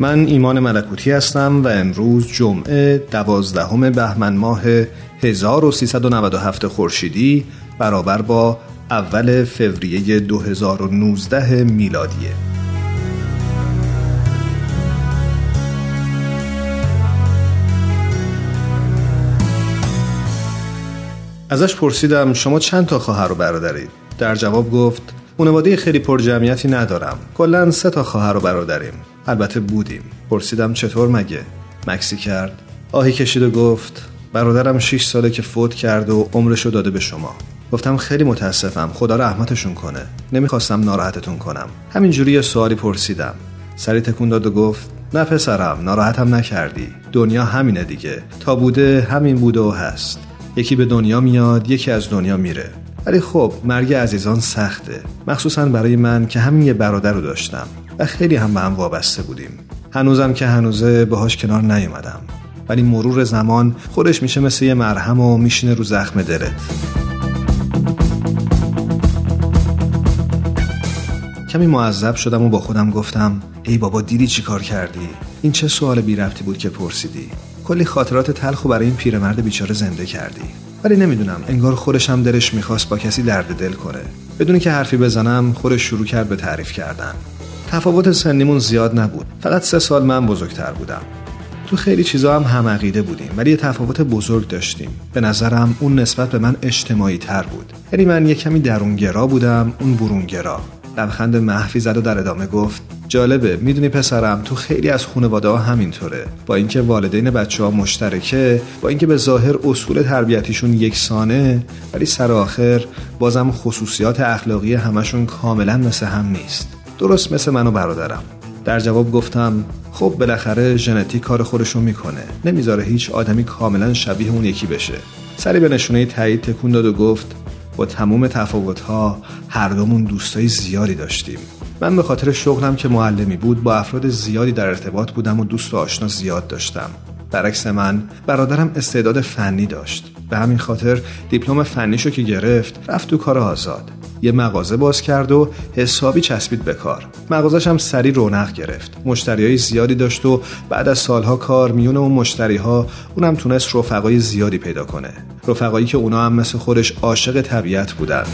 من ایمان ملکوتی هستم و امروز جمعه دوازدهم بهمن ماه 1397 خورشیدی برابر با اول فوریه 2019 میلادیه. ازش پرسیدم شما چند تا خواهر و برادرید؟ در جواب گفت خانواده خیلی پر جمعیتی ندارم. کلا سه تا خواهر و برادریم. البته بودیم. پرسیدم چطور مگه؟ مکسی کرد. آهی کشید و گفت برادرم 6 ساله که فوت کرد و عمرشو داده به شما. گفتم خیلی متاسفم خدا رحمتشون کنه. نمی‌خواستم ناراحتتون کنم. همینجوری یه سوالی پرسیدم. سری تکون داد و گفت نه پسرم ناراحتم نکردی. دنیا همینه دیگه. تا بوده همین بوده و هست. یکی به دنیا میاد یکی از دنیا میره. ولی خب مرگ عزیزان سخته. مخصوصا برای من که همین یه برادر رو داشتم. و خیلی هم به هم وابسته بودیم. هنوزم که هنوزه باهاش کنار نیومدم. ولی مرور زمان خودش میشه مثل یه مرهم و میشینه رو زخم دلت. کمی معذب شدم و با خودم گفتم ای بابا دیدی چی کار کردی؟ این چه سوال بی رفتی بود که پرسیدی؟ کلی خاطرات تلخ و برای این پیرمرد بیچاره زنده کردی. ولی نمی‌دونم انگار خودش هم دلش می‌خواست با کسی درد دل کنه. بدون که حرفی بزنم خودش شروع کرد به تعریف کردن. تفاوت سنیمون زیاد نبود. فقط سه سال من بزرگتر بودم. تو خیلی چیزا هم هم عقیده بودیم ولی یه تفاوت بزرگ داشتیم. به نظرم اون نسبت به من اجتماعی تر بود. یعنی من یه کمی درونگرا بودم اون برونگرا. لبخند محفی زد و در ادامه گفت جالبه می‌دونی پسرم تو خیلی از خانواده ها همینطوره. با اینکه والدین بچه ها مشترکه با اینکه به ظاهر اصول تربیتیشون یکسانه ولی سر آخر بازم خصوصیات اخلاقی همشون کاملا مثل هم نیست. درست مثل من و برادرم. در جواب گفتم خب بالاخره ژنتیک کار خودشون می‌کنه. نمی‌ذاره هیچ آدمی کاملا شبیه اون یکی بشه. سری به نشونه تایید تکون داد و گفت با تمام تفاوتها هر دومون دوستای زیادی داشتیم. من به خاطر شغلم که معلمی بود با افراد زیادی در ارتباط بودم و دوست و آشنا زیاد داشتم. برعکس من برادرم استعداد فنی داشت. به همین خاطر دیپلم فنیشو که گرفت رفت تو کار آزاد. یه مغازه باز کرد و حسابی چسبید به کار. مغازش هم سری رونق گرفت. مشتری های زیادی داشت و بعد از سالها کار میون اون مشتری ها اونم تونست رفقای زیادی پیدا کنه. رفقایی که اونا هم مثل خودش عاشق طبیعت بودن.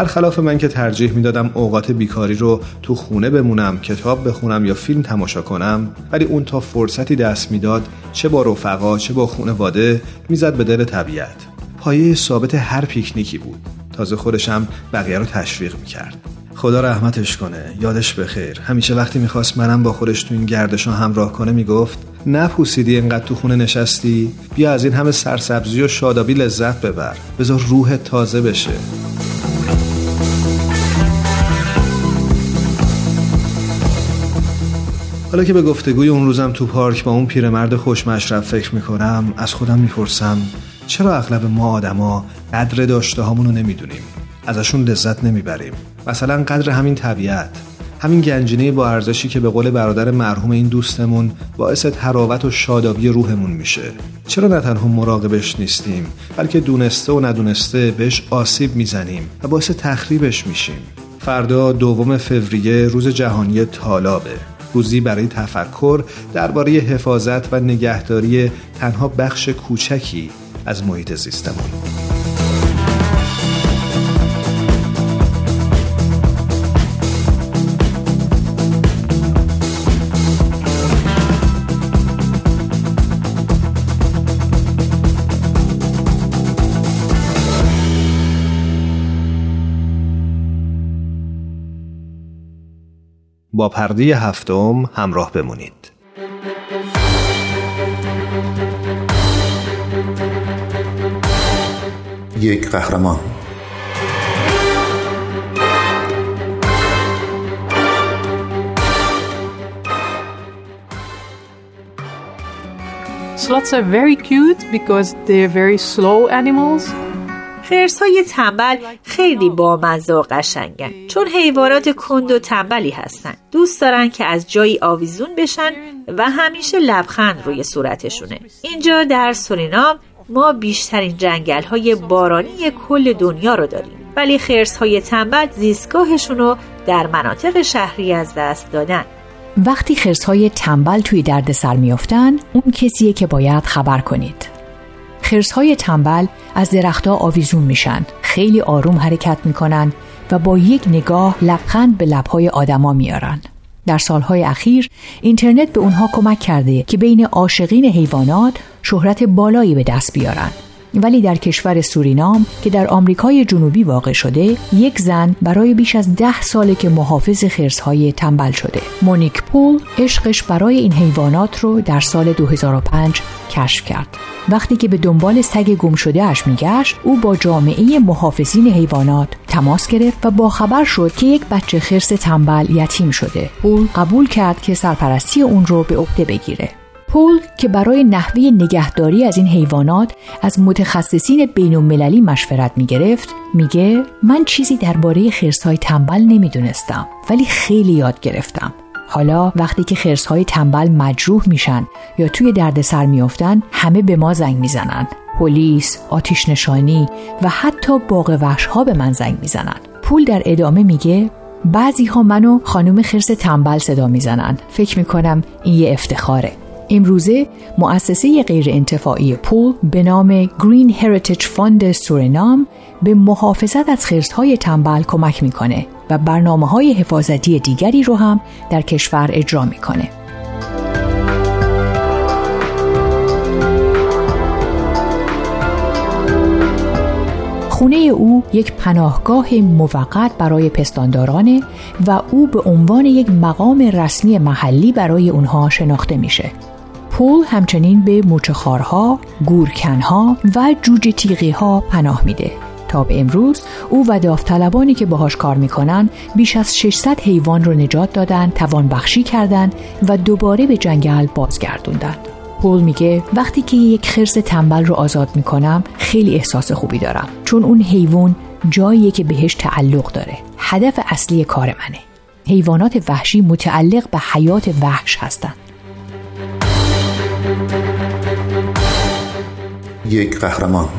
برخلاف من که ترجیح می‌دادم اوقات بیکاری رو تو خونه بمونم کتاب بخونم یا فیلم تماشا کنم ولی اون تا فرصتی دست می‌داد چه با رفقا چه با خونواده می‌زد به دل طبیعت. پایه ثابت هر پیکنیکی بود. تازه خودشم بقیه رو تشویق می‌کرد. خدا رحمتش کنه. یادش بخیر. همیشه وقتی می‌خواست منم با خودش تو این گردش همراه کنه می‌گفت نپوسیدی اینقدر تو خونه نشستی؟ بیا از این همه سرسبزی و شادابی لذت ببر. بذار روح تازه بشه. حالا که به گفتگوی اون روزم تو پارک با اون پیرمرد خوشمشرف فکر می‌کنم از خودم می‌پرسم چرا اغلب ما آدما قدر داشته رو نمی‌دونیم؟ ازشون لذت نمی‌بریم. مثلا قدر همین طبیعت همین گنجینه با ارزشی که به قول برادر مرحوم این دوستمون باعث تراوت و شادابی روحمون میشه. چرا نه تنها مراقبش نیستیم بلکه دونسته و ندونسته بهش آسیب می‌زنیم و باعث تخریبش میشیم؟ فردا دوم فوریه روز جهانی طالابه روزی برای تفکر درباره حفاظت و نگهداری تنها بخش کوچکی از محیط زیستمون. با پرده هفتم همراه بمونید. یک قهرمان Sloths are very cute because they're very slow animals. خرس های تنبل خیلی بامزه و قشنگن. چون حیوانات کند و تنبلی هستن. دوست دارن که از جایی آویزون بشن و همیشه لبخند روی صورتشونه. اینجا در سورینام ما بیشترین جنگل های بارانی کل دنیا رو داریم. ولی خرس های تنبل زیستگاهشون رو در مناطق شهری از دست دادن. وقتی خرس های تنبل توی دردسر میافتن اون کسیه که باید خبر کنید. خرس های تنبل از درختها آویزون میشن. خیلی آروم حرکت می‌کنن و با یک نگاه لبخند به لبهای آدما میارن در سالهای اخیر اینترنت به اونها کمک کرده که بین عاشقین حیوانات شهرت بالایی به دست بیارن. ولی در کشور سورینام که در آمریکای جنوبی واقع شده یک زن برای بیش از ده ساله که محافظ خرسهای تنبل شده. مونیک پول عشقش برای این حیوانات رو در سال 2005 کشف کرد. وقتی که به دنبال سگ گم شده اش میگشت او با جامعه محافظین حیوانات تماس گرفت و با خبر شد که یک بچه خرس تنبل یتیم شده. پول قبول کرد که سرپرستی اون رو به عهده بگیره. پول که برای نحوه نگهداری از این حیوانات از متخصصین بین المللی مشورت می گرفت میگه من چیزی درباره خرسهای تنبل نمی‌دونستم ولی خیلی یاد گرفتم. حالا وقتی که خرسهای تنبل مجروح میشن یا توی دردسر میافتن همه به ما زنگ می‌زنن. پلیس، آتیش نشانی و حتی باغ وحش ها به من زنگ می‌زنن. پول در ادامه میگه بعضی ها منو خانم خرس تنبل صدا می‌زنن. فکر می‌کنم این یه افتخاره. امروزه مؤسسه غیر انتفاعی پول به نام Green Heritage Fund Suriname به محافظت از خرسهای تنبل کمک می‌کنه و برنامه های حفاظتی دیگری رو هم در کشور اجرا می‌کنه. خونه او یک پناهگاه موقت برای پستاندارانه و او به عنوان یک مقام رسمی محلی برای اونها شناخته میشه. پول همچنین به موچخارها، گورکنها و جوجه تیغی ها پناه میده. تا به امروز او و داوطلبانی که باهاش کار می‌کنن بیش از 600 حیوان رو نجات دادن، توان بخشی کردن و دوباره به جنگل بازگردوندن. پول میگه وقتی که یک خرس تنبل رو آزاد می‌کنم خیلی احساس خوبی دارم چون اون حیوان جاییه که بهش تعلق داره. هدف اصلی کار منه. حیوانات وحشی متعلق به حیات وحش هستند. یک قهرمان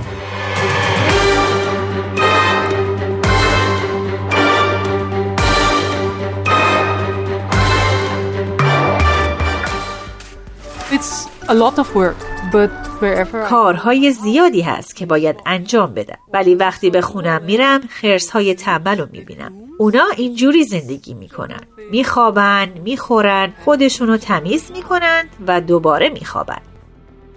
کارهای زیادی هست که باید انجام بدم ولی وقتی به خونم میرم خرس های تنبل رو می‌بینم اونا اینجوری زندگی می‌کنن میخوابن می‌خورن خودشونو تمیز می‌کنن و دوباره میخوابن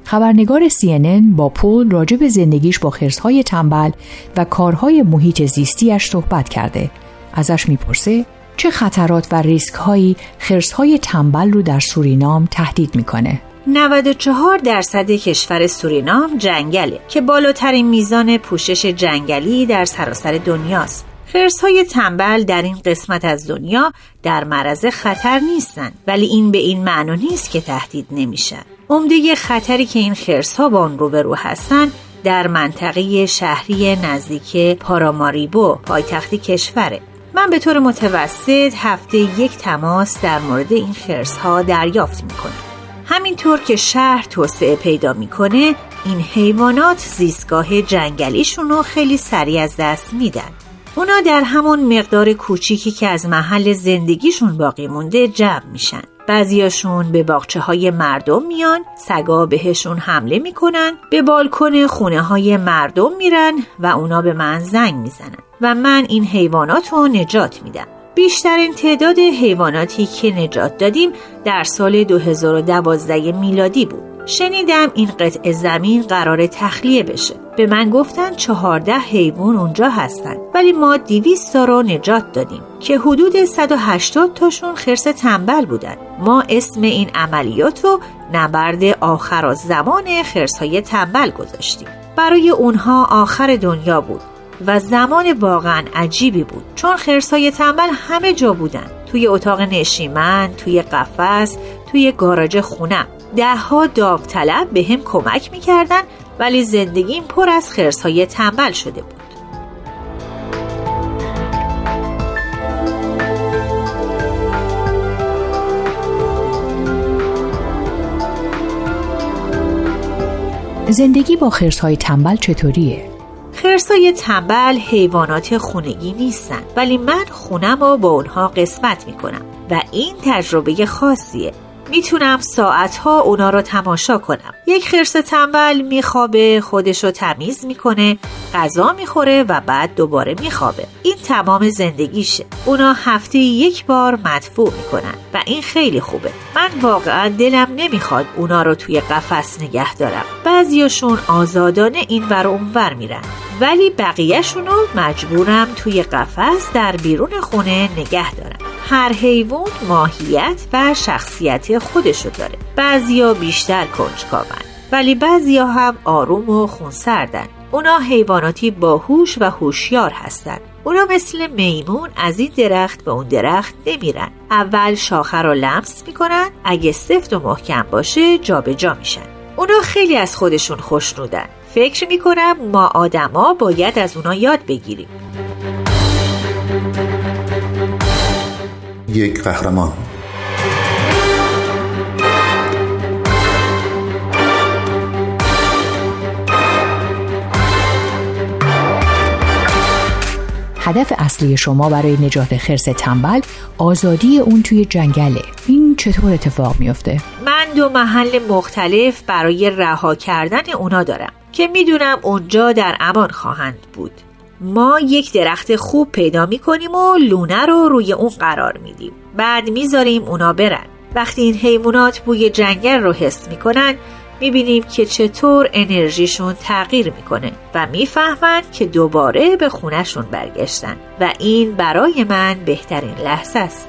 خبرنگار CNN با پول راجع به زندگیش با خرسهای تنبل و کارهای محیط زیستیش صحبت کرده. ازش می‌پرسه چه خطرات و ریسک هایی خرسهای تنبل رو در سورینام تهدید می‌کنه. 94 درصد کشور سورینام جنگله که بالاترین میزان پوشش جنگلی در سراسر دنیاست. خرس های تنبل در این قسمت از دنیا در معرض خطر نیستند ولی این به این معنا نیست که تهدید نمیشن. عمده خطری که این خرس ها با آن روبرو هستند در منطقه شهری نزدیک پاراماریبو پایتخت کشوره من به طور متوسط هفته یک تماس در مورد این خرس ها دریافت می‌کنم همینطور که شهر توسعه پیدا می‌کنه این حیوانات زیستگاه جنگلیشون رو خیلی سریع از دست میدن. اونا در همون مقدار کوچیکی که از محل زندگیشون باقی مونده جمع میشن. بعضیاشون به باغچه های مردم میان سگا بهشون حمله می‌کنن به بالکن خونه های مردم میرن و اونا به من زنگ می‌زنن و من این حیوانات رو نجات میدم. بیشترین تعداد حیواناتی که نجات دادیم در سال 2012 میلادی بود. شنیدم این قطع زمین قرار تخلیه بشه. به من گفتن چهارده حیوان اونجا هستن. ولی ما دیویست تا رو نجات دادیم که حدود 180 تاشون خرس تنبل بودن. ما اسم این عملیات رو نبرد آخر زمان خرس های تنبل گذاشتیم. برای اونها آخر دنیا بود. و زمان واقعا عجیبی بود. چون خرسای تنبل همه جا بودن. توی اتاق نشیمن توی قفس توی گاراژ خونم دهها داوطلب به هم کمک می‌کردن ولی زندگیم پر از خرسهای تنبل شده بود. زندگی با خرسهای تنبل چطوریه؟ خرسای تنبل حیوانات خونگی نیستن ولی من خونم رو با اونها قسمت می‌کنم و این تجربه خاصیه. می‌تونم ساعتها اونا رو تماشا کنم. یک خرس تنبل میخوابه خودش رو تمیز می‌کنه غذا می‌خوره و بعد دوباره میخوابه. این تمام زندگیشه. اونا هفته یک بار مدفوع می‌کنن و این خیلی خوبه. من واقعا دلم نمی‌خواد اونا رو توی قفس نگه دارم. بعضیاشون آزادانه این ور اونور میرن. ولی بقیهشونو مجبورم توی قفس در بیرون خونه نگه دارم. هر حیوان ماهیت و شخصیت خودشو داره. بعضیا بیشتر کنجکاون ولی بعضیا هم آروم و خونسردن. اونا حیواناتی باهوش و هوشیار هستند اونا مثل میمون از این درخت به اون درخت نمیرن. اول شاخه رو لمس می‌کنن. اگه سفت و محکم باشه جابجا جا میشن. اونا خیلی از خودشون خوشنودن. فکر می‌کنم ما آدما باید از اونا یاد بگیریم. یک قهرمان. هدف اصلی شما برای نجات خرس تنبل آزادی اون توی جنگله. این چطور اتفاق میافته؟ من دو محل مختلف برای رها کردن اونا دارم که می‌دونم اونجا در امان خواهند بود. ما یک درخت خوب پیدا می‌کنیم و لونه رو روی اون قرار میدیم. بعد می‌ذاریم اونا برن. وقتی این حیوانات بوی جنگل رو حس می‌کنن می‌بینیم که چطور انرژیشون تغییر می‌کنه و می‌فهمند که دوباره به خونشون برگشتن و این برای من بهترین لحظه است.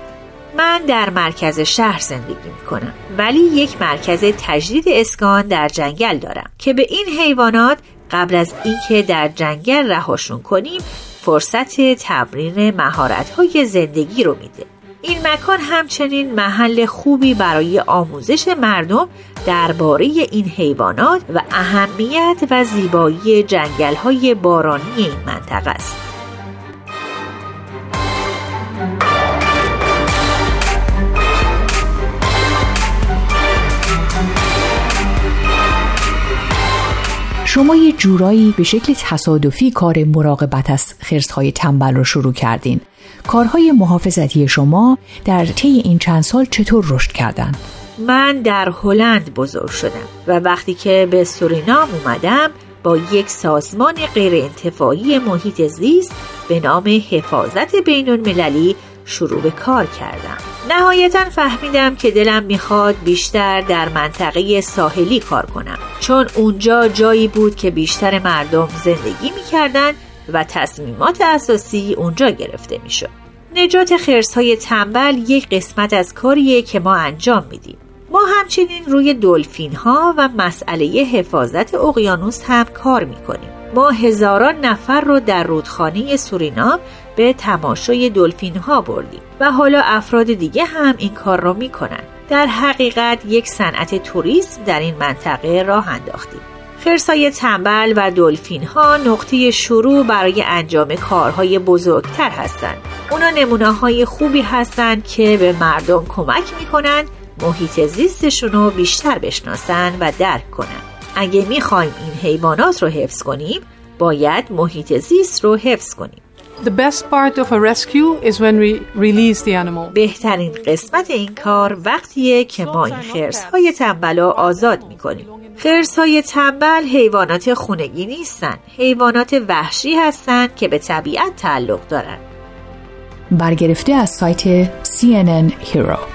من در مرکز شهر زندگی می‌کنم ولی یک مرکز تجدید اسکان در جنگل دارم که به این حیوانات قبل از اینکه در جنگل رهاشون کنیم فرصت تمرین مهارت‌های زندگی رو میده این مکان همچنین محل خوبی برای آموزش مردم درباره این حیوانات و اهمیت و زیبایی جنگل های بارانی این منطقه است. شما یه جورایی به شکل تصادفی کار مراقبت از خرسهای تنبل رو شروع کردین کارهای محافظتی شما در طی این چند سال چطور رشد کردن؟ من در هلند بزرگ شدم و وقتی که به سورینام اومدم با یک سازمان غیر انتفاعی محیط زیست به نام حفاظت بین المللی شروع به کار کردم. نهایتا فهمیدم که دلم می‌خواد بیشتر در منطقه ساحلی کار کنم. چون اونجا جایی بود که بیشتر مردم زندگی می‌کردن و تصمیمات اساسی اونجا گرفته می‌شد. نجات خرس های تنبل یک قسمت از کاریه که ما انجام میدیم. ما همچنین روی دلفین ها و مسئله حفاظت اقیانوس هم کار می‌کنیم. ما هزاران نفر رو در رودخانه سورینام به تماشای دلفین ها بردیم و حالا افراد دیگه هم این کار رو می‌کنن در حقیقت یک صنعت توریسم در این منطقه راه انداختیم خرسای تنبل و دلفین ها نقطه شروع برای انجام کارهای بزرگتر هستند. اونا نمونه های خوبی هستند که به مردم کمک می‌کنن محیط زیستشون رو بیشتر بشناسن و درک کنن. اگه می‌خوایم این حیوانات رو حفظ کنیم باید محیط زیست رو حفظ کنیم. The best part of a rescue is when we release the animal. بهترین قسمت این کار وقتیه که ما این خرس های تنبل رو آزاد می‌کنیم. خرس های تنبل حیوانات خونگی نیستن. حیوانات وحشی هستند که به طبیعت تعلق دارن. برگرفته از سایت CNN Hero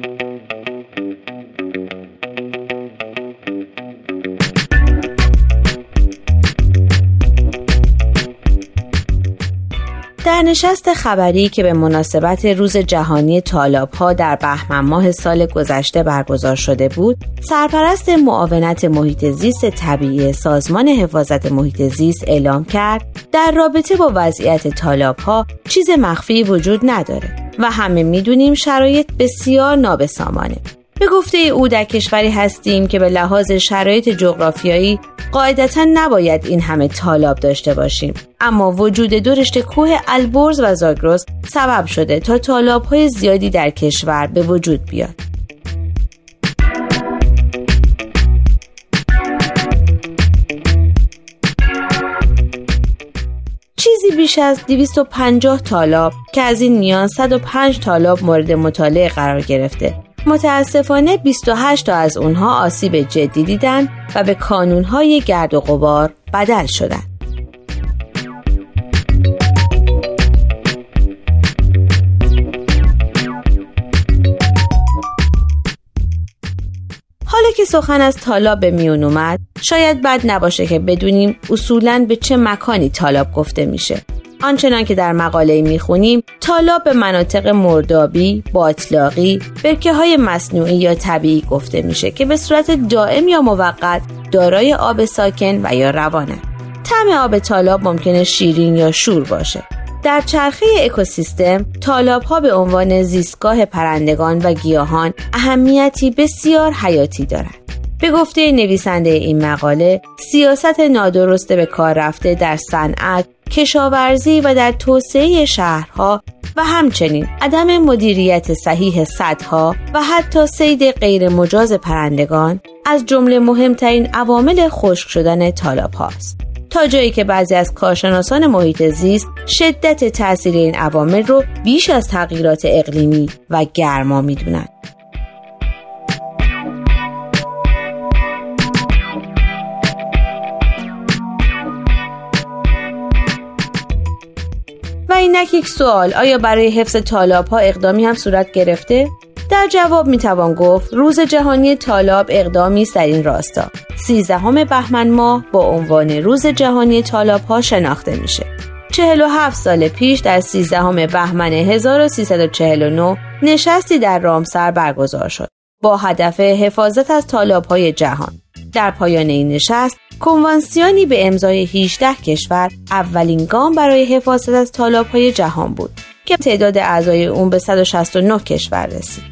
در نشست خبری که به مناسبت روز جهانی طالاب ها در بهمن ماه سال گذشته برگزار شده بود، سرپرست معاونت محیط زیست طبیعی سازمان حفاظت محیط زیست اعلام کرد در رابطه با وضعیت طالاب ها چیز مخفی وجود نداره و همه می‌دونیم شرایط بسیار نابسامانه. به گفته او در کشوری هستیم که به لحاظ شرایط جغرافیایی قاعدتا نباید این همه طالاب داشته باشیم. اما وجود دو رشته کوه البرز و زاگرس سبب شده تا طالاب های زیادی در کشور به وجود بیاد. چیزی بیش از 250 طالاب که از این میان 105 طالاب مورد مطالعه قرار گرفته. متاسفانه 28 تا از اونها آسیب جدی دیدن و به کانونهای گرد و غبار بدل شدند. حالا که سخن از طالاب به میون اومد شاید بد نباشه که بدونیم اصولا به چه مکانی طالاب گفته میشه آنچنان که در مقاله می‌خونیم تالاب به مناطق مردابی، باطلاقی، برکه های مصنوعی یا طبیعی گفته میشه که به صورت دائم یا موقت دارای آب ساکن و یا روانه. طعم آب تالاب ممکنه شیرین یا شور باشه. در چرخه اکوسیستم تالاب ها به عنوان زیستگاه پرندگان و گیاهان اهمیتی بسیار حیاتی دارند. به گفته نویسنده این مقاله سیاست نادرست به کار رفته در صنعت کشاورزی و در توسعه شهرها و همچنین عدم مدیریت صحیح صدها و حتی سید غیر مجاز پرندگان از جمله مهمترین عوامل خشک شدن طالاب هاست. تا جایی که بعضی از کارشناسان محیط زیست شدت تاثیر این عوامل رو بیش از تغییرات اقلیمی و گرما می‌دونند. اینک یک سوال آیا برای حفظ طالاب ها اقدامی هم صورت گرفته؟ در جواب می‌توان گفت روز جهانی طالاب اقدامی است در این راستا. سیزدهم بهمن ماه با عنوان روز جهانی طالاب ها شناخته میشه. 47 سال پیش در 13 بهمن 1349 نشستی در رامسر برگزار شد با هدف حفاظت از طالاب های جهان. در پایان این نشست کنوانسیونی به امضای 18 کشور اولین گام برای حفاظت از های جهان بود که تعداد اعضای اون به 169 کشور رسید.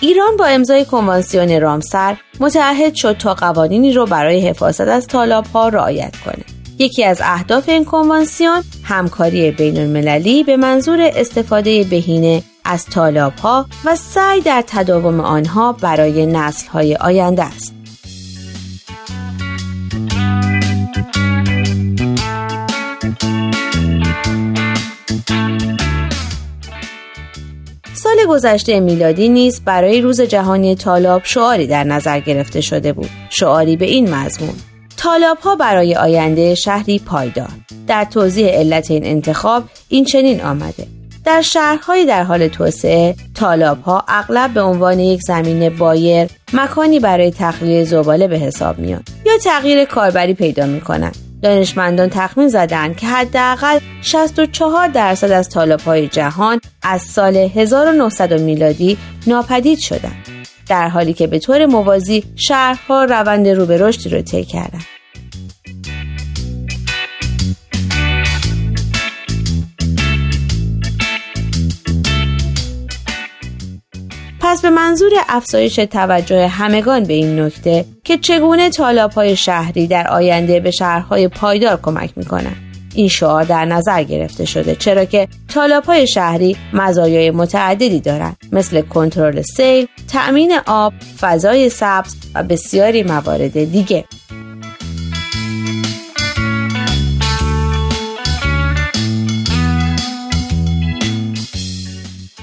ایران با امضای کنوانسیون رامسر متعهد شد تا قوانینی رو برای حفاظت از ها رعایت کنه. یکی از اهداف این کنوانسیون همکاری بین المللی به منظور استفاده بهینه از طالاب ها و سعی در تداوم آنها برای نسل های آینده است. سال گذشته میلادی نیز برای روز جهانی طالاب شعاری در نظر گرفته شده بود. شعاری به این مضمون طالاب ها برای آینده شهری پایدار در توضیح علت این انتخاب این چنین آمده در شهرهایی در حال توسعه طالاب ها اغلب به عنوان یک زمین بایر مکانی برای تخلیه زباله به حساب میان یا تغییر کاربری پیدا می کنند. دانشمندان تخمین زدند که حداقل 64 درصد از های جهان از سال 1900 میلادی ناپدید شدند. در حالی که به طور موازی شهرها روند رو به رشدی رو طی کردند. پس به منظور افزایش توجه همگان به این نکته که چگونه تالاب های شهری در آینده به شهرهای پایدار کمک می‌کنند این شعار در نظر گرفته شده چرا که تالاب های شهری مزایای متعددی دارند مثل کنترل سیل، تأمین آب، فضای سبز و بسیاری موارد دیگه.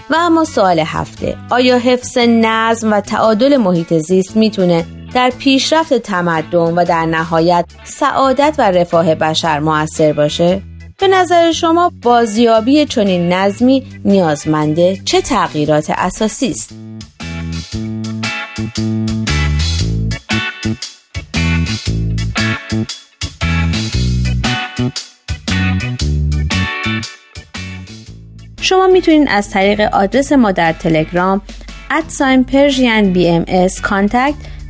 و اما سوال هفته آیا حفظ نظم و تعادل محیط زیست می‌تونه در پیشرفت تمدن و در نهایت سعادت و رفاه بشر موثر باشه؟ به نظر شما بازیابی چنین نظمی نیازمنده چه تغییرات اساسی است؟ شما می‌تونید از طریق آدرس ما در تلگرام ادساین پرژین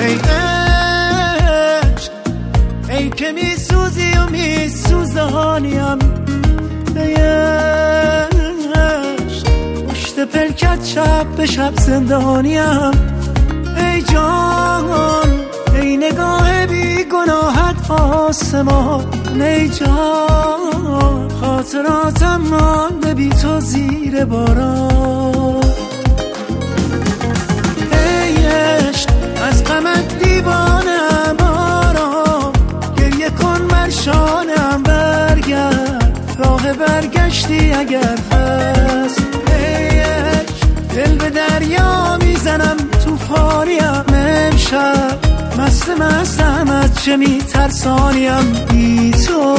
ای ای که می سوزی و می سوزانیم پشت پلکت شب به شب زندانیم ای جان ای نگاه بی گناهت آسمان. ای جان خاطراتم مانده بی تو زیر باران. غمت دیوانم آرام گریه کن مرشانم برگرد. راه برگشتی اگر هست. دل به دریا می‌زنم تو فاریم امشب. مست مستم از چه میترسانیم؟ بی تو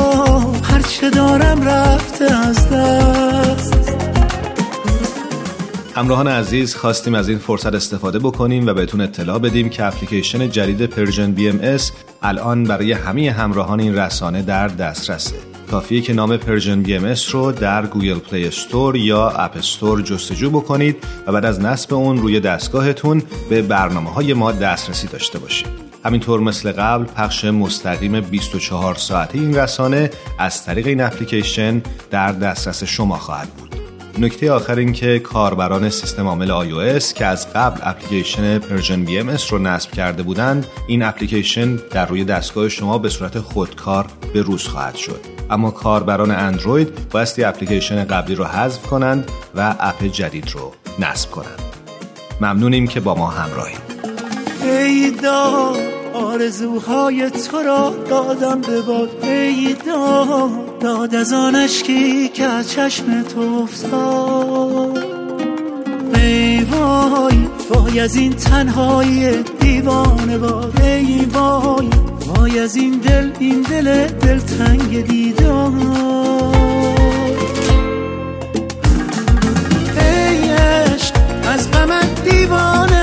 هرچه دارم رفته از دست. همراهان عزیز خواستیم از این فرصت استفاده بکنیم و بهتون اطلاع بدیم که اپلیکیشن جدید Persian BMS الان برای همه همراهان این رسانه در دسترسه کافیه که نام Persian BMS رو در Google Play Store یا App Store جستجو بکنید و بعد از نصب اون روی دستگاهتون به برنامه های ما دسترسی داشته باشید همینطور مثل قبل پخش مستقیم 24 ساعته این رسانه از طریق این اپلیکیشن در دسترس شما خواهد بود. نکته آخر این که کاربران سیستم عامل iOS که از قبل اپلیکیشن Persian B رو نصب کرده بودند این اپلیکیشن در روی دستگاه شما به صورت خودکار به روز خواهد شد. اما کاربران اندروید بایستی اپلیکیشن قبلی رو حذف کنند و اپ جدید رو نصب کنند. ممنونیم که با ما همراهید. آرزوهای تو را دادم به باد. ای داد داد از آن اشکی که از چشم تو افتاد. ای وای وای از این تنهایی دیوانه باد. ای وای وای از این دل این دل دل تنگ دیدار. ای عشق از غمت دیوانه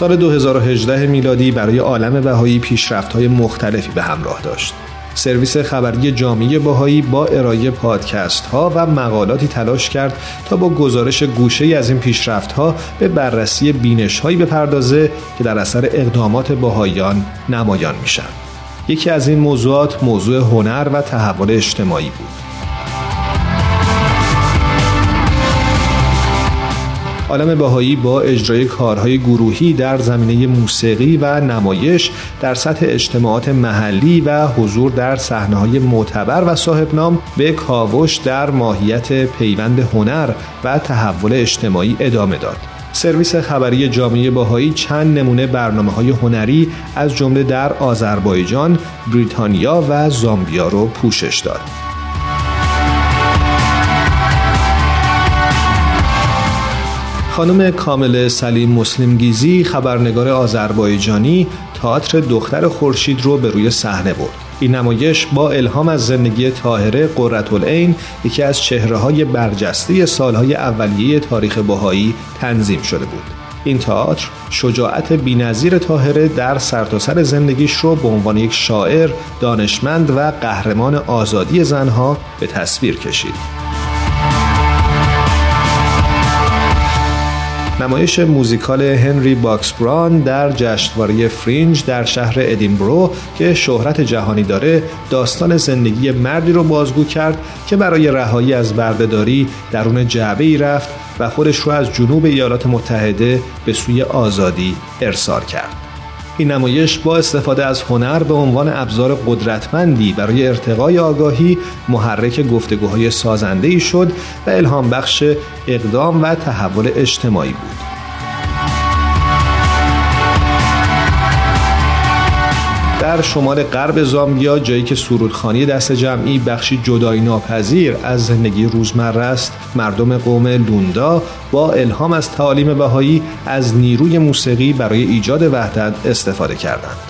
سال 2018 میلادی برای عالم بهایی پیشرفت های مختلفی به همراه داشت. سرویس خبری جامعه باهایی با ارائه پادکست ها و مقالاتی تلاش کرد تا با گزارش گوشه از این پیشرفت ها به بررسی بینش هایی بپردازه که در اثر اقدامات باهایان نمایان میشن. یکی از این موضوعات موضوع هنر و تحول اجتماعی بود عالم بهایی با اجرای کارهای گروهی در زمینه موسیقی و نمایش در سطح اجتماعات محلی و حضور در صحنه‌های معتبر و صاحب نام به کاوش در ماهیت پیوند هنر و تحول اجتماعی ادامه داد. سرویس خبری جامعه باهایی چند نمونه برنامه های هنری از جمله در آذربایجان، بریتانیا و زامبیا رو پوشش داد. خانم کامل سلیم مسلمگیزی خبرنگار آذربایجانی تئاتر دختر خورشید رو به روی صحنه برد. این نمایش با الهام از زندگی طاهره قرتالعین یکی از چهره های برجسته سالهای اولیه تاریخ بهایی تنظیم شده بود. این تئاتر شجاعت بینظیر طاهره در سرتاسر سر زندگیش رو به عنوان یک شاعر، دانشمند و قهرمان آزادی زنها به تصویر کشید. نمایش موزیکال هنری باکس براون در جشنواره فرینج در شهر ادینبرو که شهرت جهانی داره داستان زندگی مردی رو بازگو کرد که برای رهایی از بردهداری درون جعبه ای رفت و خودش رو از جنوب ایالات متحده به سوی آزادی ارسال کرد. این نمایش با استفاده از هنر به عنوان ابزار قدرتمندی برای ارتقای آگاهی محرک گفتگوهای سازنده ای شد و الهام بخش اقدام و تحول اجتماعی بود. در شمال غرب زامبیا جایی که سرودخانی دست جمعی بخشی جدایی ناپذیر از زندگی روزمره است مردم قوم لوندا با الهام از تعالیم بهایی از نیروی موسیقی برای ایجاد وحدت استفاده کردند.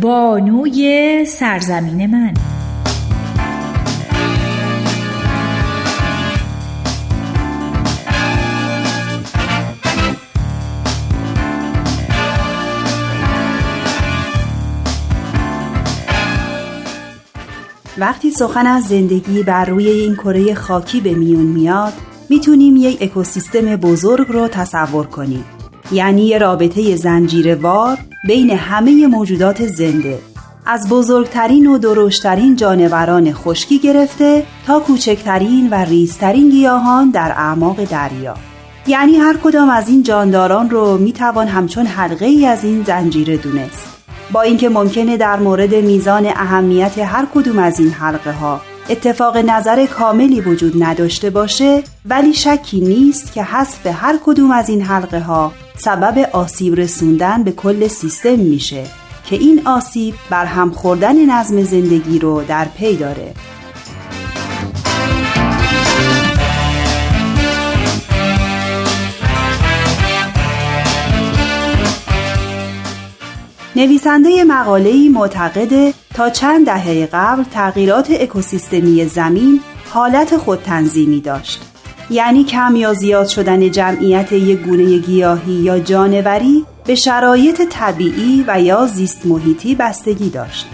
بانوی سرزمین من. وقتی سخن از زندگی بر روی این کره خاکی به میون میاد می‌تونیم یک اکوسیستم بزرگ رو تصور کنیم. یعنی یه رابطه زنجیروار بین همه موجودات زنده. از بزرگترین و درشترین جانوران خشکی گرفته تا کوچکترین و ریزترین گیاهان در اعماق دریا. یعنی هر کدام از این جانداران رو می‌توان همچون حلقه ای از این زنجیره دونست. با اینکه ممکنه در مورد میزان اهمیت هر کدوم از این حلقه ها اتفاق نظر کاملی وجود نداشته باشه ولی شکی نیست که حذف هر کدوم از این حلقه ها سبب آسیب رسوندن به کل سیستم میشه که این آسیب بر هم خوردن نظم زندگی رو در پی داره. نویسنده مقاله‌ای معتقده تا چند دهه قبل تغییرات اکوسیستمی زمین حالت خودتنظیمی داشت. یعنی کم یا زیاد شدن جمعیت یک گونه گیاهی یا جانوری به شرایط طبیعی و یا زیست محیطی بستگی داشت.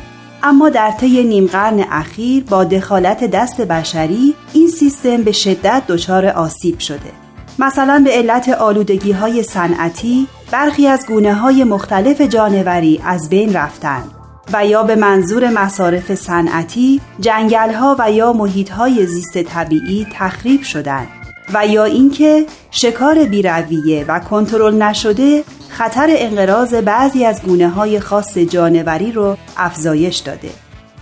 اما در طی نیم قرن اخیر با دخالت دست بشری این سیستم به شدت دچار آسیب شده. مثلا به علت آلودگی های صنعتی برخی از گونه های مختلف جانوری از بین رفتند. و یا به منظور مصارف صنعتی جنگل ها و یا محیط های زیست طبیعی تخریب شدند و یا اینکه شکار بیرویه و کنترل نشده خطر انقراض بعضی از گونه های خاص جانوری رو افزایش داده.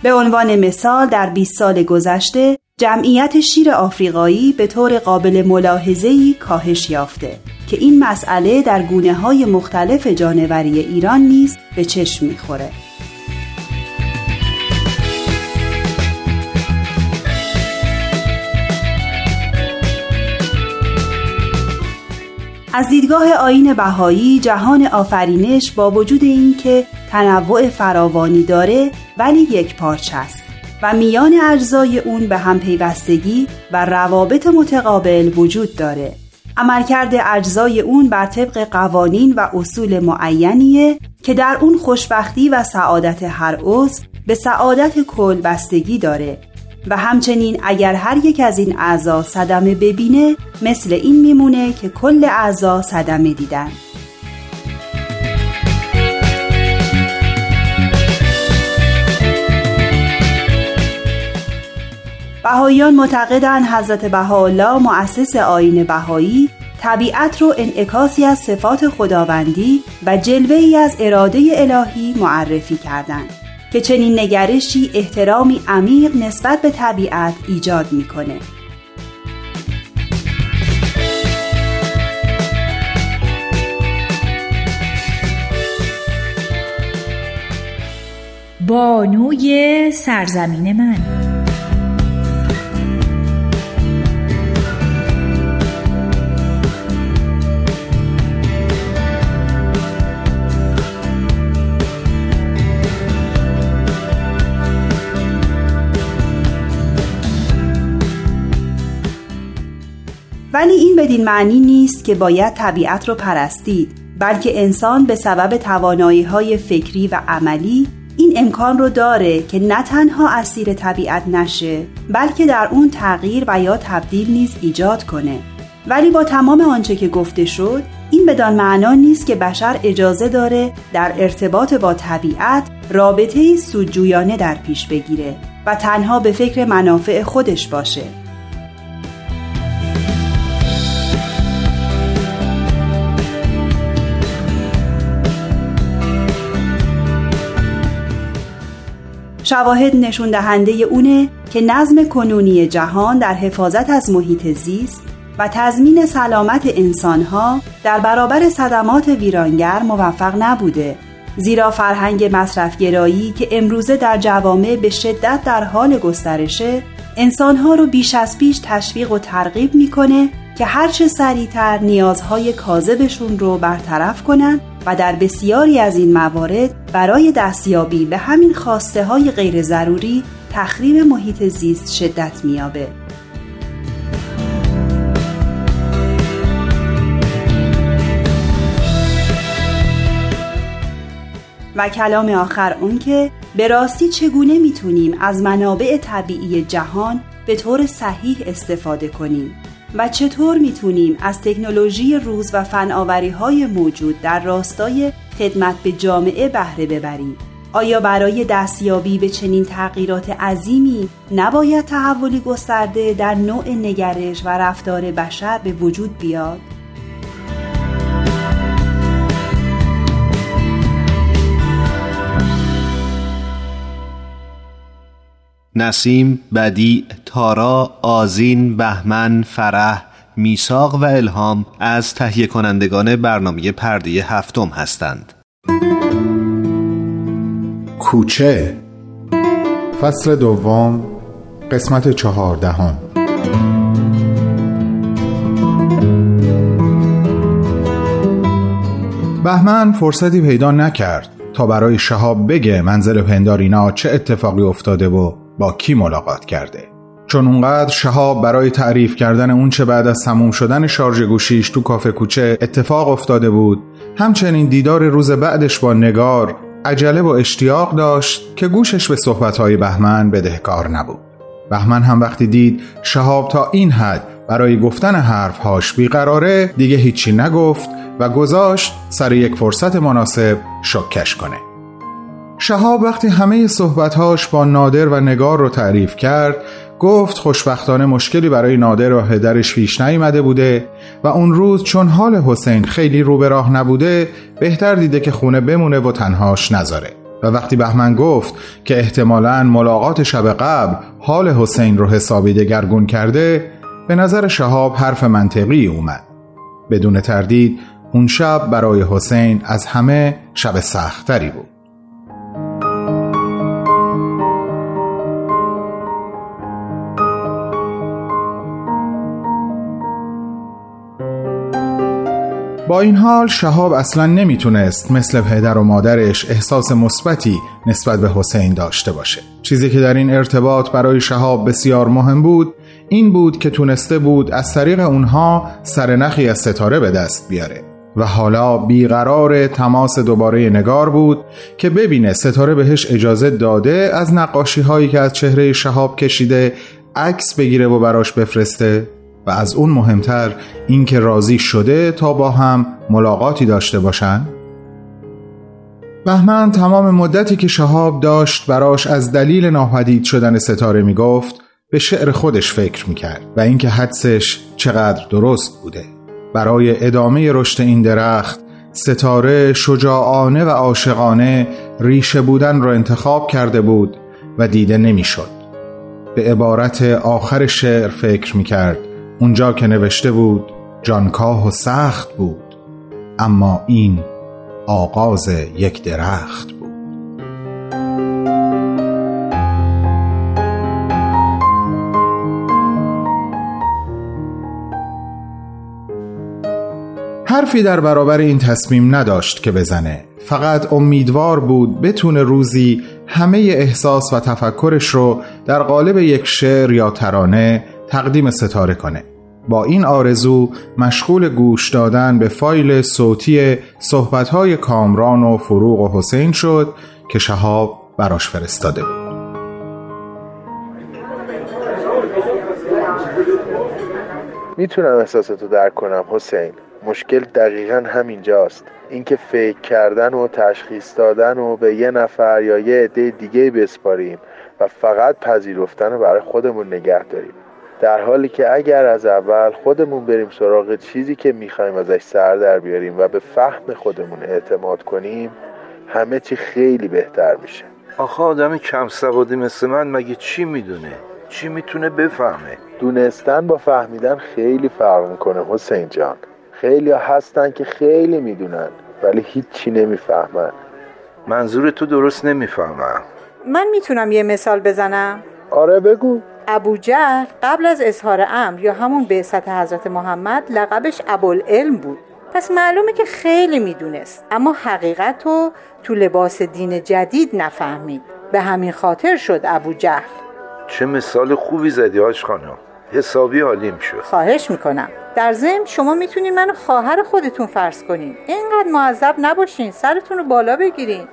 به عنوان مثال در 20 سال گذشته جمعیت شیر آفریقایی به طور قابل ملاحظه‌ای کاهش یافته که این مسئله در گونه های مختلف جانوری ایران نیز به چشم می‌خوره. از دیدگاه آین بهایی جهان آفرینش با وجود اینکه تنوع فراوانی داره ولی یک پارچه است و میان اجزای اون به هم پیوستگی و روابط متقابل وجود داره. عملکرد اجزای اون بر طبق قوانین و اصول معینیه که در اون خوشبختی و سعادت هر عضو به سعادت کل بستگی داره. و همچنین اگر هر یک از این اعضا صدمه ببینه مثل این میمونه که کل اعضا صدمه دیدن. بهاییان معتقدند حضرت بهاءالله مؤسس آین بهایی طبیعت رو انعکاسی از صفات خداوندی و جلوه ای از اراده الهی معرفی کردند. که چنین نگرشی احترامی عمیق نسبت به طبیعت ایجاد می‌کنه. بانوی سرزمین من ولی این بدین معنی نیست که باید طبیعت رو پرستید بلکه انسان به سبب توانایی های فکری و عملی این امکان رو داره که نه تنها اسیر طبیعت نشه بلکه در اون تغییر و یا تبدیل نیز ایجاد کنه. ولی با تمام آنچه که گفته شد این بدان معنا نیست که بشر اجازه داره در ارتباط با طبیعت رابطه سودجویانه در پیش بگیره و تنها به فکر منافع خودش باشه. شواهد نشون دهنده اونه که نظم کنونی جهان در حفاظت از محیط زیست و تضمین سلامت انسانها در برابر صدمات ویرانگر موفق نبوده زیرا فرهنگ مصرفگرایی که امروزه در جوامع به شدت در حال گسترشه انسانها رو بیش از پیش تشویق و ترغیب می‌کنه که هرچه سریعتر نیازهای کاذبشون رو برطرف کنند و در بسیاری از این موارد برای دستیابی به همین خواسته های غیر ضروری تخریب محیط زیست شدت میابه. و کلام آخر اون که به راستی چگونه می‌تونیم از منابع طبیعی جهان به طور صحیح استفاده کنیم و چطور می‌تونیم از تکنولوژی روز و فناوری های موجود در راستای خدمت به جامعه بهره ببریم آیا برای دستیابی به چنین تغییرات عظیمی نباید تحولی گسترده در نوع نگرش و رفتار بشر به وجود بیاد؟ نسیم، بدی، تارا، آزین، بهمن، فرح، میساق و الهام از تهیه کنندگان برنامه پرده هفتم هستند. کوچه فصل دوم قسمت چهاردهم بهمن فرصتی پیدا نکرد تا برای شهاب بگه منزل پندارینا چه اتفاقی افتاده و با کی ملاقات کرده؟ چون اونقدر شهاب برای تعریف کردن اون چه بعد از تموم شدن شارژ گوشیش تو کافه کوچه اتفاق افتاده بود همچنین دیدار روز بعدش با نگار عجله و اشتیاق داشت که گوشش به صحبتهای بهمن بدهکار نبود. بهمن هم وقتی دید شهاب تا این حد برای گفتن حرفهاش بیقراره دیگه هیچی نگفت و گذاشت سر یک فرصت مناسب شکش کنه. شهاب وقتی همه صحبتهاش با نادر و نگار رو تعریف کرد گفت خوشبختانه مشکلی برای نادر و هدرش پیش نیامده بوده و اون روز چون حال حسین خیلی رو به راه نبوده بهتر دیده که خونه بمونه و تنهاش نذاره. و وقتی بهمن گفت که احتمالا ملاقات شب قبل حال حسین رو حسابی دگرگون کرده به نظر شهاب حرف منطقی اومد. بدون تردید اون شب برای حسین از همه شب سختری بود. با این حال شهاب اصلا نمی‌تونست مثل پدر و مادرش احساس مثبتی نسبت به حسین داشته باشه. چیزی که در این ارتباط برای شهاب بسیار مهم بود این بود که تونسته بود از طریق اونها سرنخی از ستاره به دست بیاره. و حالا بیقرار تماس دوباره نگار بود که ببینه ستاره بهش اجازه داده از نقاشی هایی که از چهره شهاب کشیده عکس بگیره و براش بفرسته. و از اون مهمتر اینکه راضی شده تا با هم ملاقاتی داشته باشن بهمن تمام مدتی که شهاب داشت براش از دلیل ناپدید شدن ستاره می‌گفت به شعر خودش فکر می‌کرد و اینکه حدسش چقدر درست بوده برای ادامه رشد این درخت ستاره شجاعانه و عاشقانه ریشه بودن را انتخاب کرده بود و دیده نمی‌شد. به عبارت آخر شعر فکر می‌کرد اونجا که نوشته بود جانکاه و سخت بود اما این آغاز یک درخت بود. حرفی در برابر این تصمیم نداشت که بزنه. فقط امیدوار بود بتونه روزی همه احساس و تفکرش رو در قالب یک شعر یا ترانه تقدیم ستاره کنه. با این آرزو مشغول گوش دادن به فایل صوتی صحبتهای کامران و فروغ و حسین شد که شهاب براش فرستاده بود. می‌تونم احساستو درک کنم حسین. مشکل دقیقا همینجاست. اینکه فکر کردن و تشخیص دادن و به یه نفر یا یه عده دیگه بسپاریم و فقط پذیرفتن رو برای خودمون نگه داریم. در حالی که اگر از اول خودمون بریم سراغ چیزی که می‌خوایم ازش سر در بیاریم و به فهم خودمون اعتماد کنیم همه چی خیلی بهتر میشه. آخه آدم کم سوادی مثل من مگه چی می‌دونه؟ چی می‌تونه بفهمه؟ دونستن با فهمیدن خیلی فرق می‌کنه حسین جان. خیلی هستن که خیلی می‌دونن ولی هیچی نمی‌فهمن. منظور تو درست نمی‌فهمم. من می‌تونم یه مثال بزنم؟ آره بگو. ابو جهل قبل از اظهار امر یا همون بعثت حضرت محمد لقبش ابوالعلم بود. پس معلومه که خیلی می‌دونست اما حقیقت رو تو لباس دین جدید نفهمید. به همین خاطر شد ابو جهل. چه مثال خوبی زدی هاش خانم. حسابی حالیم شد. خواهش می‌کنم. در ضمن شما می‌تونین منو خواهر خودتون فرض کنین. اینقدر معذب نباشین. سرتون رو بالا بگیرین.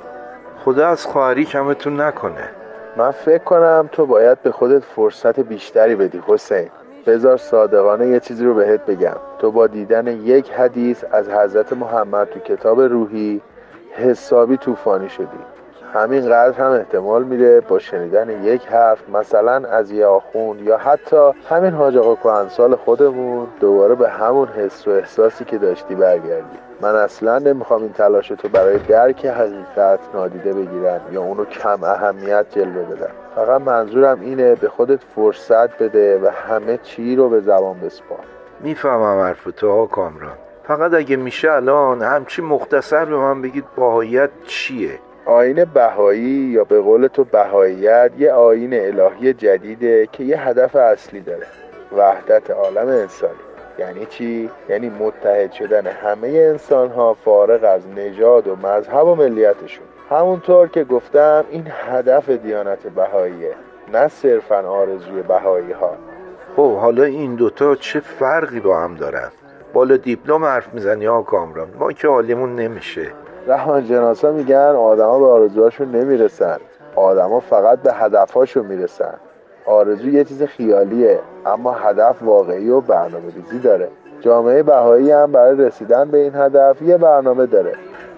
خدا از خواهری کمتون نکنه. من فکر کنم تو باید به خودت فرصت بیشتری بدی حسین. بذار صادقانه یه چیزی رو بهت بگم. تو با دیدن یک حدیث از حضرت محمد تو کتاب روحی حسابی طوفانی شدی. همین قدر هم احتمال میره با شنیدن یک حرف مثلا از یه آخون یا حتی همین حاج آقا کهنسال خودمون دوباره به همون حس و احساسی که داشتی برگردی. من اصلا نمی‌خوام این تلاش تو برای درک حقیقت نادیده بگیرم یا اونو کم اهمیت جلوه بدم. فقط منظورم اینه به خودت فرصت بده و همه چی رو به زبان بسپار. می‌فهمم حرف تو کامران. فقط اگه میشه الان همچی مختصر به من بگید باهایت چیه؟ آین بهایی یا به قول تو بهاییت یه آین الهی جدیده که یه هدف اصلی داره وحدت عالم انسانی یعنی چی؟ یعنی متحد شدن همه انسان ها فارغ از نژاد و مذهب و ملیتشون. همونطور که گفتم این هدف دیانت بهاییه نه صرفا آرزوی بهایی ها خب حالا این دوتا چه فرقی با هم دارن؟ بالا دیپلم حرف می‌زنی ها کامران؟ ما که حالیمون نمیشه. رحمان جناسا میگن آدما به آرزوهاشون نمی‌رسن. آدما فقط به هدفهاشون می‌رسن. آرزو یه چیز خیالیه اما هدف واقعی و برنامه ریزی داره. جامعه بهایی هم برای رسیدن به این هدف یه برنامه داره.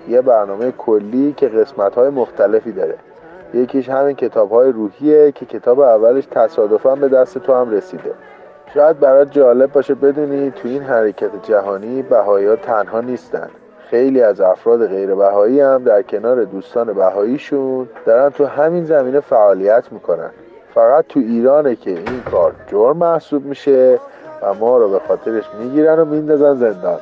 یه برنامه کلی که قسمت های مختلفی داره. یکیش همین کتاب های روحیه که کتاب اولش تصادفا به دست تو هم رسیده. شاید برات جالب باشه بدونی تو این حرکت جهانی بهایی ها تنها نیستن. خیلی از افراد غیر بهایی هم در کنار دوستان بهاییشون دارن تو همین زمینه فعالیت می‌کنن. فقط تو ایرانه که این کار جرم محسوب میشه و ما رو به خاطرش می‌گیرن و میندازن زندان.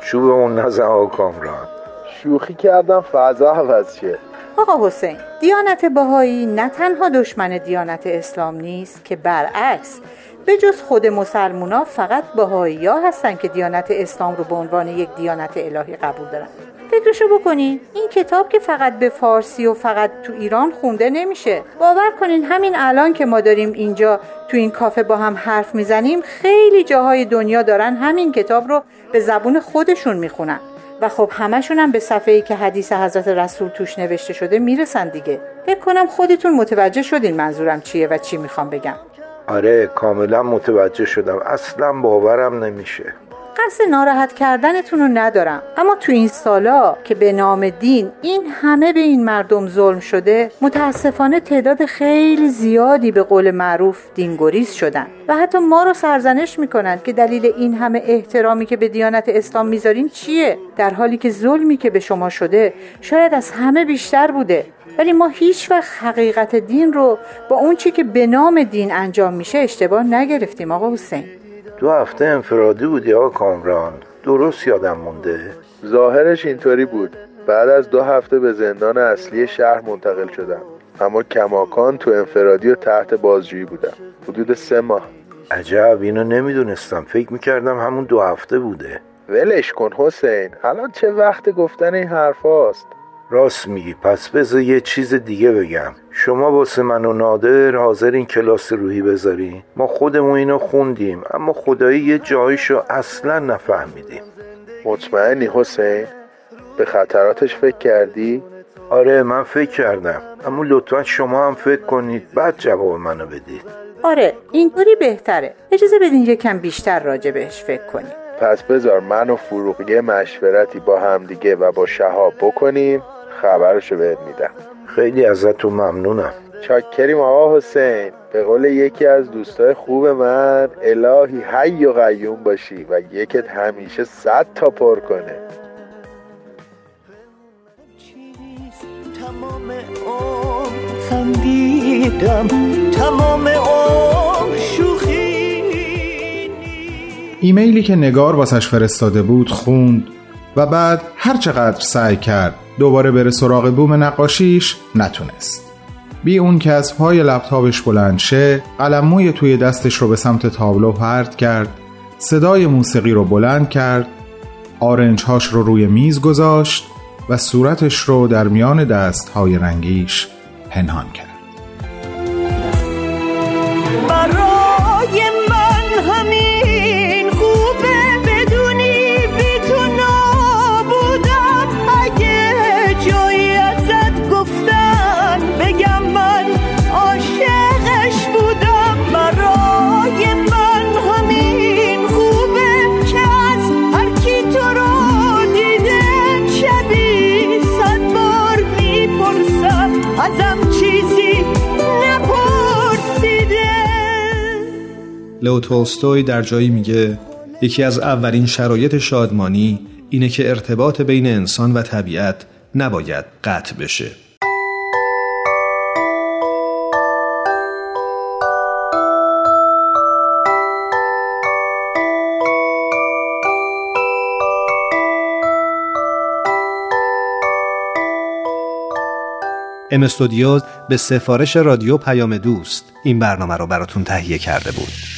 چوب اون نزن آقا کامران. شوخی کردم فضا عوض شه. آقا حسین دیانت بهایی نه تنها دشمن دیانت اسلام نیست که برعکس به جز خود مسلمونا فقط بهایی ها هستن که دیانت اسلام رو به عنوان یک دیانت الهی قبول دارن. فکرشو بکنین این کتاب که فقط به فارسی و فقط تو ایران خونده نمیشه. باور کنین همین الان که ما داریم اینجا تو این کافه با هم حرف می‌زنیم خیلی جاهای دنیا دارن همین کتاب رو به زبون خودشون می‌خونن. و خب همشون هم به صفحه ای که حدیث حضرت رسول توش نوشته شده می‌رسن دیگه. فکر کنم خودتون متوجه شدین منظورم چیه و چی می‌خوام بگم. آره کاملا متوجه شدم. اصلا باورم نمیشه. قصد ناراحت کردنتون رو ندارم. اما تو این سالا که به نام دین این همه به این مردم ظلم شده متاسفانه تعداد خیلی زیادی به قول معروف دینگریز شدن. و حتی ما رو سرزنش می‌کنن که دلیل این همه احترامی که به دیانت اسلام می‌ذارین چیه؟ در حالی که ظلمی که به شما شده شاید از همه بیشتر بوده. ولی ما هیچ وقت حقیقت دین رو با اون چی که به نام دین انجام میشه اشتباه نگرفتیم آقا حسین. دو هفته انفرادی بودی آقا کامران؟ درست یادم مونده. ظاهرش اینطوری بود. بعد از دو هفته به زندان اصلی شهر منتقل شدم. اما کماکان تو انفرادی و تحت بازجویی بودم. حدود سه ماه. عجب اینو نمی‌دونستم. فکر می‌کردم همون دو هفته بوده. ولش کن حسین. الان چه وقت گفتن این حرف هاست راست میگی پس بذار یه چیز دیگه بگم. شما واسه من و نادر حاضر این کلاس روحی بذاری؟ ما خودمون اینو خوندیم اما خدایی یه جایشو اصلا نفهمیدیم. مطمئنی حسین؟ به خطراتش فکر کردی؟ آره من فکر کردم. اما لطفا شما هم فکر کنید بعد جواب منو بدید. آره اینطوری بهتره. اجازه بدین یکم بیشتر راجع بهش فکر کنیم. پس بذار من و فروغ یه مشورتی با همدیگه و با شهاب بکنیم. خبرشو بهت میدم. خیلی ازتون ممنونم. چاکریم آقا حسین به قول یکی از دوستای خوب من الهی حی و قیوم باشی و یکت همیشه صد تا پر کنه. تمام خندیدم. تمام شوخی ایمیلی که نگار واسش فرستاده بود خوند و بعد هر چقدر سعی کرد دوباره بره سراغ بوم نقاشیش نتونست. بی اون که از پای لپتاپش بلند شه قلموی توی دستش رو به سمت تابلو پرت کرد صدای موسیقی رو بلند کرد آرنج هاش رو روی میز گذاشت و صورتش رو در میان دست های رنگیش پنهان کرد. تولستوی در جایی میگه یکی از اولین شرایط شادمانی اینه که ارتباط بین انسان و طبیعت نباید قطع بشه. ام استودیوز به سفارش رادیو پیام دوست این برنامه رو براتون تهیه کرده بود.